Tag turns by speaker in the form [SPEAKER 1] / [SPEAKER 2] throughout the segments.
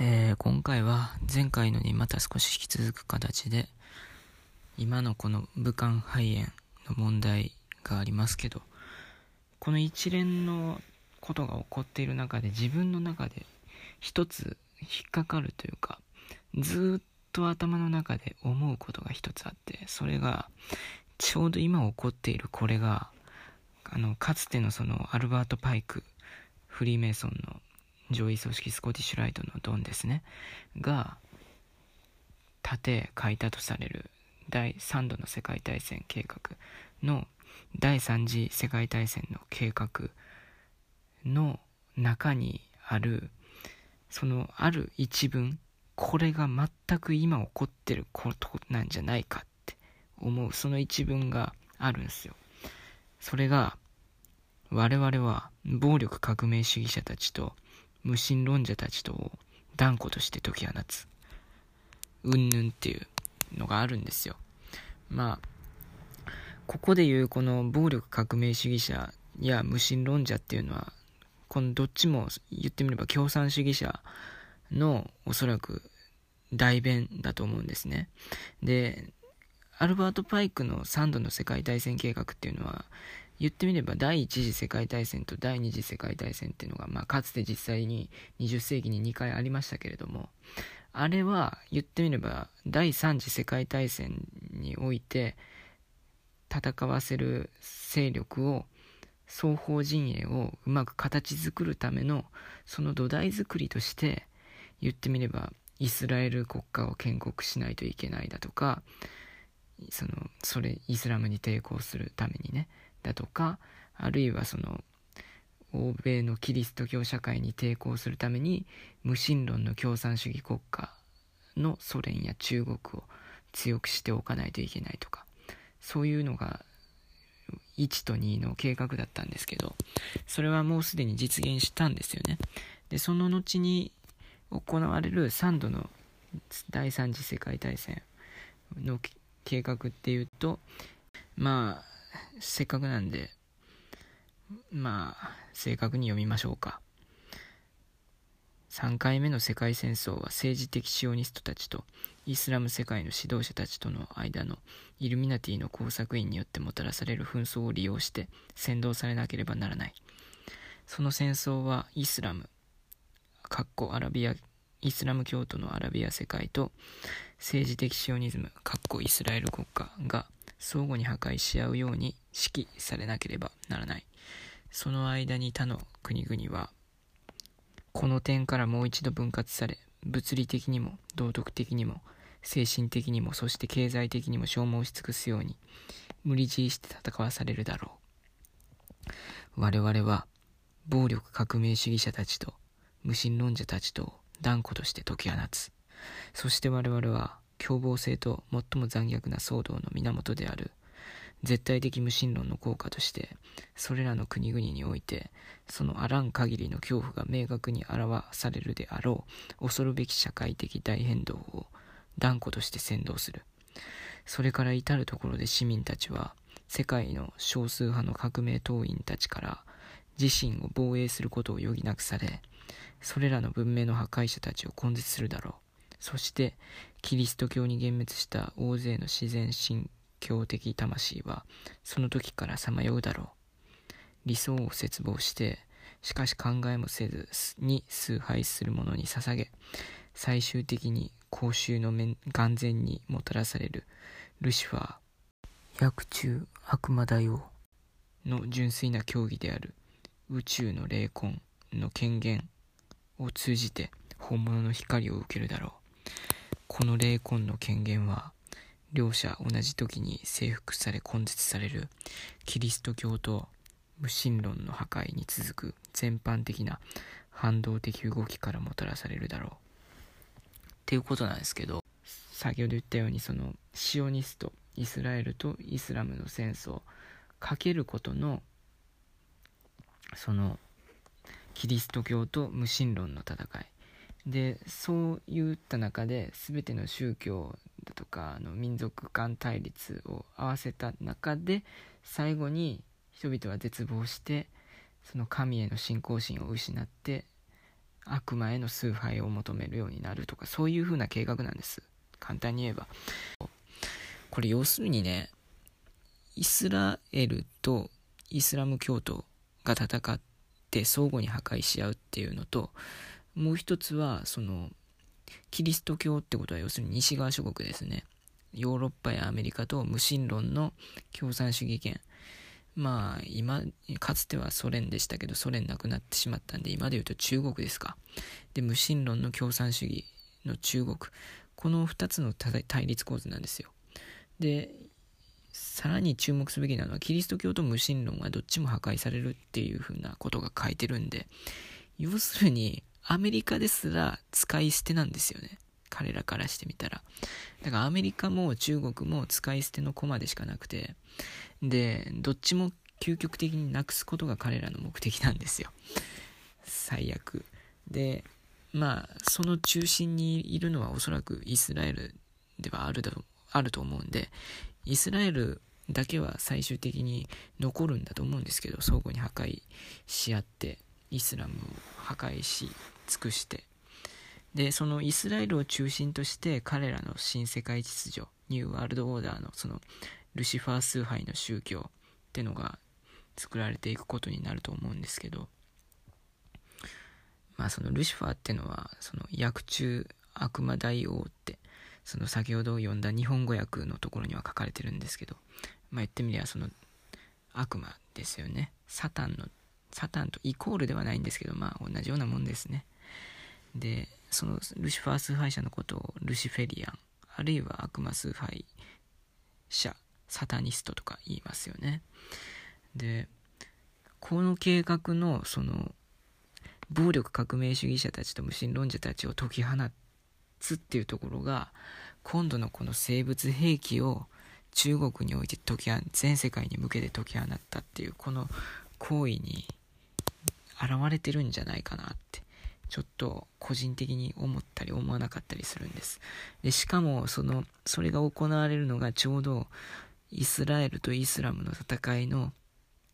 [SPEAKER 1] えー、今回は前回のにまた少し引き続く形で今のこの武漢肺炎の問題がありますけどこの一連のことが起こっている中で自分の中で一つ引っかかるというかずっと頭の中で思うことが一つあってそれがちょうど今起こっているこれがあのかつてのそのアルバート・パイクフリーメイソンの上位組織スコティッシュライトのドンですね。が立て書いたとされる第3度の世界大戦計画の第3次世界大戦の計画の中にあるそのある一文これが全く今起こってることなんじゃないかって思うその一文があるんですよ。それが我々は暴力革命主義者たちと無神論者たちと断固として解き放つ。うんぬんっていうのがあるんですよ。まあここでいうこの暴力革命主義者や無神論者っていうのはこのどっちも言ってみれば共産主義者のおそらく代弁だと思うんですね。でアルバート・パイクの3度の世界大戦計画っていうのは言ってみれば第一次世界大戦と第二次世界大戦っていうのが、まあ、かつて実際に20世紀に2回ありましたけれどもあれは言ってみれば第三次世界大戦において戦わせる勢力を双方陣営をうまく形作るためのその土台作りとして言ってみればイスラエル国家を建国しないといけないだとかそのそれイスラムに抵抗するためにねだとかあるいはその欧米のキリスト教社会に抵抗するために無神論の共産主義国家のソ連や中国を強くしておかないといけないとかそういうのが1と2の計画だったんですけどそれはもうすでに実現したんですよね。でその後に行われる3度の第3次世界大戦の計画っていうとまあせっかくなんで、まあ、正確に読みましょうか。3回目の世界戦争は政治的シオニストたちとイスラム世界の指導者たちとの間のイルミナティの工作員によってもたらされる紛争を利用して扇動されなければならない。その戦争はイスラム、かっこアラビア、イスラム教徒のアラビア世界と政治的シオニズム、かっこイスラエル国家が相互に破壊し合うように指揮されなければならない。その間に他の国々は、この点からもう一度分割され、物理的にも道徳的にも精神的にもそして経済的にも消耗し尽くすように無理強いして戦わされるだろう。我々は暴力革命主義者たちと無神論者たちと断固として解き放つ。そして我々は凶暴性と最も残虐な騒動の源である。絶対的無神論の効果としてそれらの国々においてそのあらん限りの恐怖が明確に表されるであろう恐るべき社会的大変動を断固として先導する。それから至る所で市民たちは世界の少数派の革命党員たちから自身を防衛することを余儀なくされそれらの文明の破壊者たちを根絶するだろう。そしてキリスト教に幻滅した大勢の自然信教的魂はその時からさまようだろう。理想を絶望してしかし考えもせずに崇拝する者に捧げ最終的に公衆の眼前にもたらされる。ルシファー薬中悪魔大王。の純粋な教義である。宇宙の霊魂の権限を通じて本物の光を受けるだろう。この霊魂の権限は両者同じ時に征服され根絶されるキリスト教と無神論の破壊に続く全般的な反動的動きからもたらされるだろう。っていうことなんですけど先ほど言ったようにそのシオニストイスラエルとイスラムの戦争かけることのそのキリスト教と無神論の戦い。でそういった中で全ての宗教だとかの民族間対立を合わせた中で最後に人々は絶望してその神への信仰心を失って悪魔への崇拝を求めるようになるとかそういう風な計画なんです。簡単に言えば。これ要するにねイスラエルとイスラム教徒が戦って相互に破壊し合うっていうのともう一つはそのキリスト教ってことは要するに西側諸国ですね。ヨーロッパやアメリカと無神論の共産主義権まあ今かつてはソ連でしたけどソ連なくなってしまったんで今で言うと中国ですか。で無神論の共産主義の中国。この2つの対立構図なんですよ。でさらに注目すべきなのはキリスト教と無神論はどっちも破壊されるっていうふうなことが書いてるんで要するにアメリカですら使い捨てなんですよね。彼らからしてみたら。だからアメリカも中国も使い捨ての駒でしかなくて。でどっちも究極的になくすことが彼らの目的なんですよ。最悪。でまあその中心にいるのはおそらくイスラエルではあるだろうあると思うんでイスラエルだけは最終的に残るんだと思うんですけど相互に破壊し合って。イスラムを破壊し尽くしてでそのイスラエルを中心として彼らの新世界秩序ニューワールドオーダーのそのルシファー崇拝の宗教ってのが作られていくことになると思うんですけどまあそのルシファーってのはその薬中悪魔大王ってその先ほど読んだ日本語訳のところには書かれてるんですけど、まあ、言ってみればその悪魔ですよね。サタンのサタンとイコールではないんですけどまあ同じようなもんですね。でそのルシファー崇拝者のことをルシフェリアンあるいは悪魔崇拝者サタニストとか言いますよね。でこの計画のその暴力革命主義者たちと無神論者たちを解き放つっていうところが今度のこの生物兵器を中国において解き全世界に向けて解き放ったっていうこの行為に現れてるんじゃないかなってちょっと個人的に思ったり思わなかったりするんです。でしかもそのそれが行われるのがちょうどイスラエルとイスラムの戦いの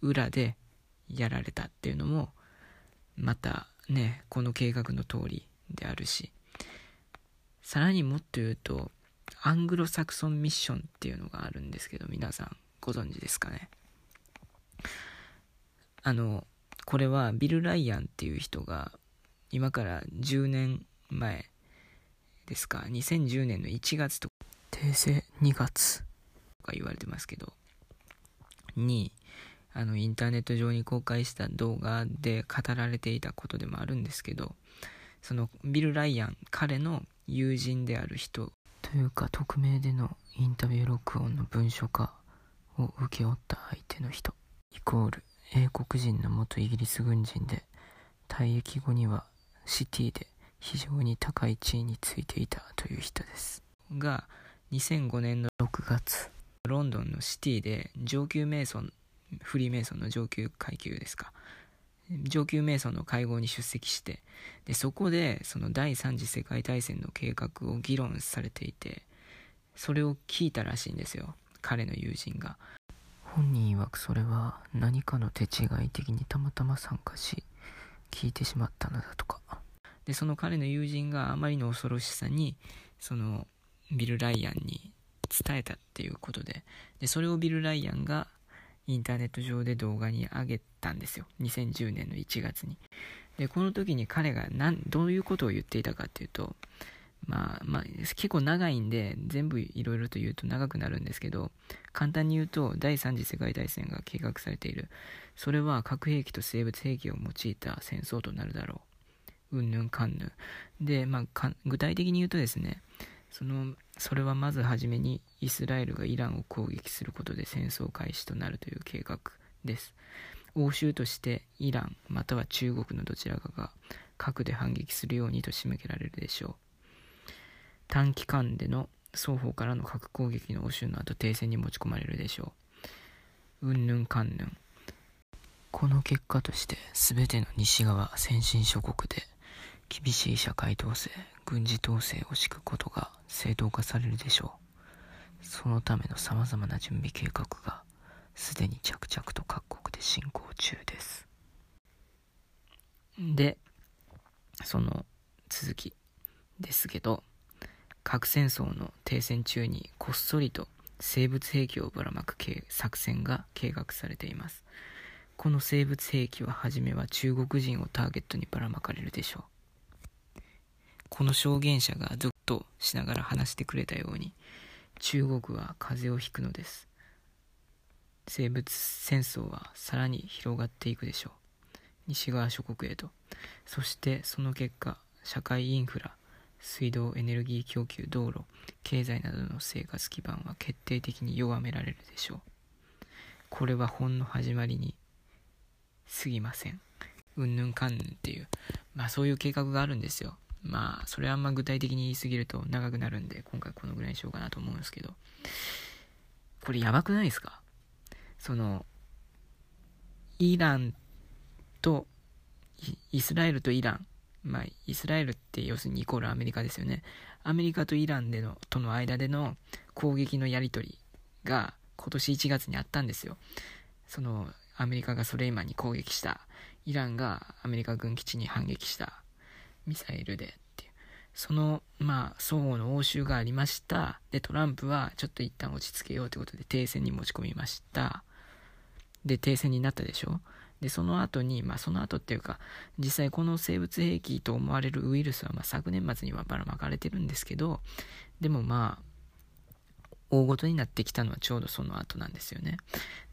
[SPEAKER 1] 裏でやられたっていうのもまたねこの計画の通りであるし。さらにもっと言うとアングロサクソンミッションっていうのがあるんですけど皆さんご存知ですかね？あのこれはビル・ライアンっていう人が今から10年前ですか？2010年の1月と訂正2月。か言われてますけど、に、あの、インターネット上に公開した動画で語られていたことでもあるんですけど、そのビル・ライアン、彼の友人である人、というか匿名でのインタビュー録音の文書化を請け負った相手の人、イコール英国人の元イギリス軍人で、退役後にはシティで非常に高い地位についていたという人です。が、2005年の6月、ロンドンのシティで上級メイソンフリーメイソンの上級階級ですか。上級メイソンの会合に出席してでそこでその第三次世界大戦の計画を議論されていてそれを聞いたらしいんですよ。彼の友人が。本人曰くそれは何かの手違い的にたまたま参加し聞いてしまったのだとか。でその彼の友人があまりの恐ろしさにそのビル・ライアンに伝えたっていうことで。でそれをビル・ライアンがインターネット上で動画に上げたんですよ。2010年の1月に。でこの時に彼がどういうことを言っていたかっていうとまあまあ結構長いんで全部いろいろと言うと長くなるんですけど簡単に言うと第3次世界大戦が計画されている。それは核兵器と生物兵器を用いた戦争となるだろう。うんぬんかんぬん。でまあ具体的に言うとですねそのそれはまずはじめにイスラエルがイランを攻撃することで戦争開始となるという計画です。欧州としてイランまたは中国のどちらかが核で反撃するようにと締め切られるでしょう。短期間での双方からの核攻撃の応酬の後停戦に持ち込まれるでしょう。うんぬんかんぬん。この結果として全ての西側先進諸国で厳しい社会統制軍事統制を敷くことが正当化されるでしょう。そのための様々な準備計画がすでに着々と各国で進行中です。でその続きですけど核戦争の停戦中にこっそりと生物兵器をばらまく作戦が計画されています。この生物兵器は初めは中国人をターゲットにばらまかれるでしょう。この証言者がゾッとしながら話してくれたように中国は風邪をひくのです。生物戦争はさらに広がっていくでしょう。西側諸国へと。そしてその結果社会インフラ水道エネルギー供給道路経済などの生活基盤は決定的に弱められるでしょう。これはほんの始まりに過ぎません。うんぬんかんぬんっていうまあそういう計画があるんですよ。まあそれはあんま具体的に言い過ぎると長くなるんで今回このぐらいにしようかなと思うんですけど。これやばくないですか？そのイランとイスラエルとイランまあ、イスラエルって要するにイコールアメリカですよね。アメリカとイランでのとの間での攻撃のやり取りが今年1月にあったんですよ。そのアメリカがソレイマンに攻撃した。イランがアメリカ軍基地に反撃した。ミサイルでっていう。その、まあ、相互の応酬がありました。で、トランプはちょっと一旦落ち着けようということで停戦に持ち込みました。で、停戦になったでしょで、その後に、まあその後っていうか、実際この生物兵器と思われるウイルスは、ま昨年末にはばらまかれてるんですけど、でもまあ、大ごとになってきたのはちょうどその後なんですよね。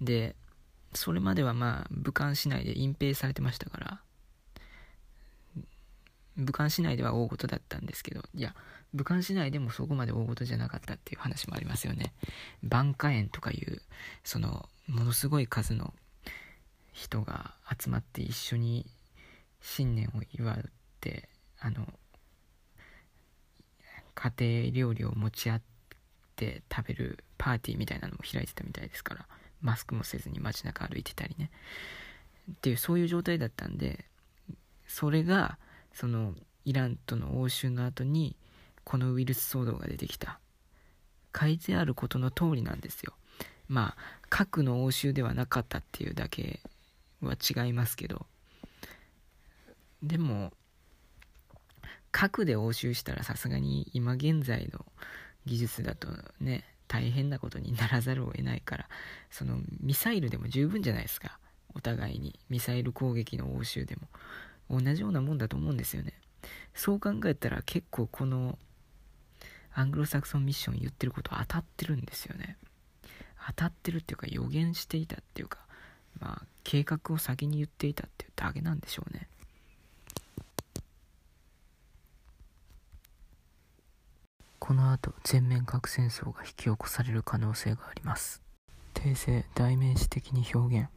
[SPEAKER 1] で、それまではまあ武漢市内で隠蔽されてましたから、武漢市内では大ごとだったんですけど、いや、武漢市内でもそこまで大ごとじゃなかったっていう話もありますよね。晩火炎とかいう、その、ものすごい数の人が集まって一緒に新年を祝うってあの家庭料理を持ち合って食べるパーティーみたいなのも開いてたみたいですからマスクもせずに街中歩いてたりね。っていうそういう状態だったんでそれがそのイランとの応酬の後にこのウイルス騒動が出てきた。書いてあることの通りなんですよ。まあ核の応酬ではなかったっていうだけは違いますけど。でも核で押収したらさすがに今現在の技術だとね大変なことにならざるを得ないからそのミサイルでも十分じゃないですか。お互いに。ミサイル攻撃の応酬でも。同じようなもんだと思うんですよね。そう考えたら結構このアングロサクソンミッション言ってること当たってるんですよね。当たってるっていうか予言していたっていうか。まあ計画を先に言っていたっていうだけなんでしょうね。この後全面核戦争が引き起こされる可能性があります。訂正代名詞的に表現。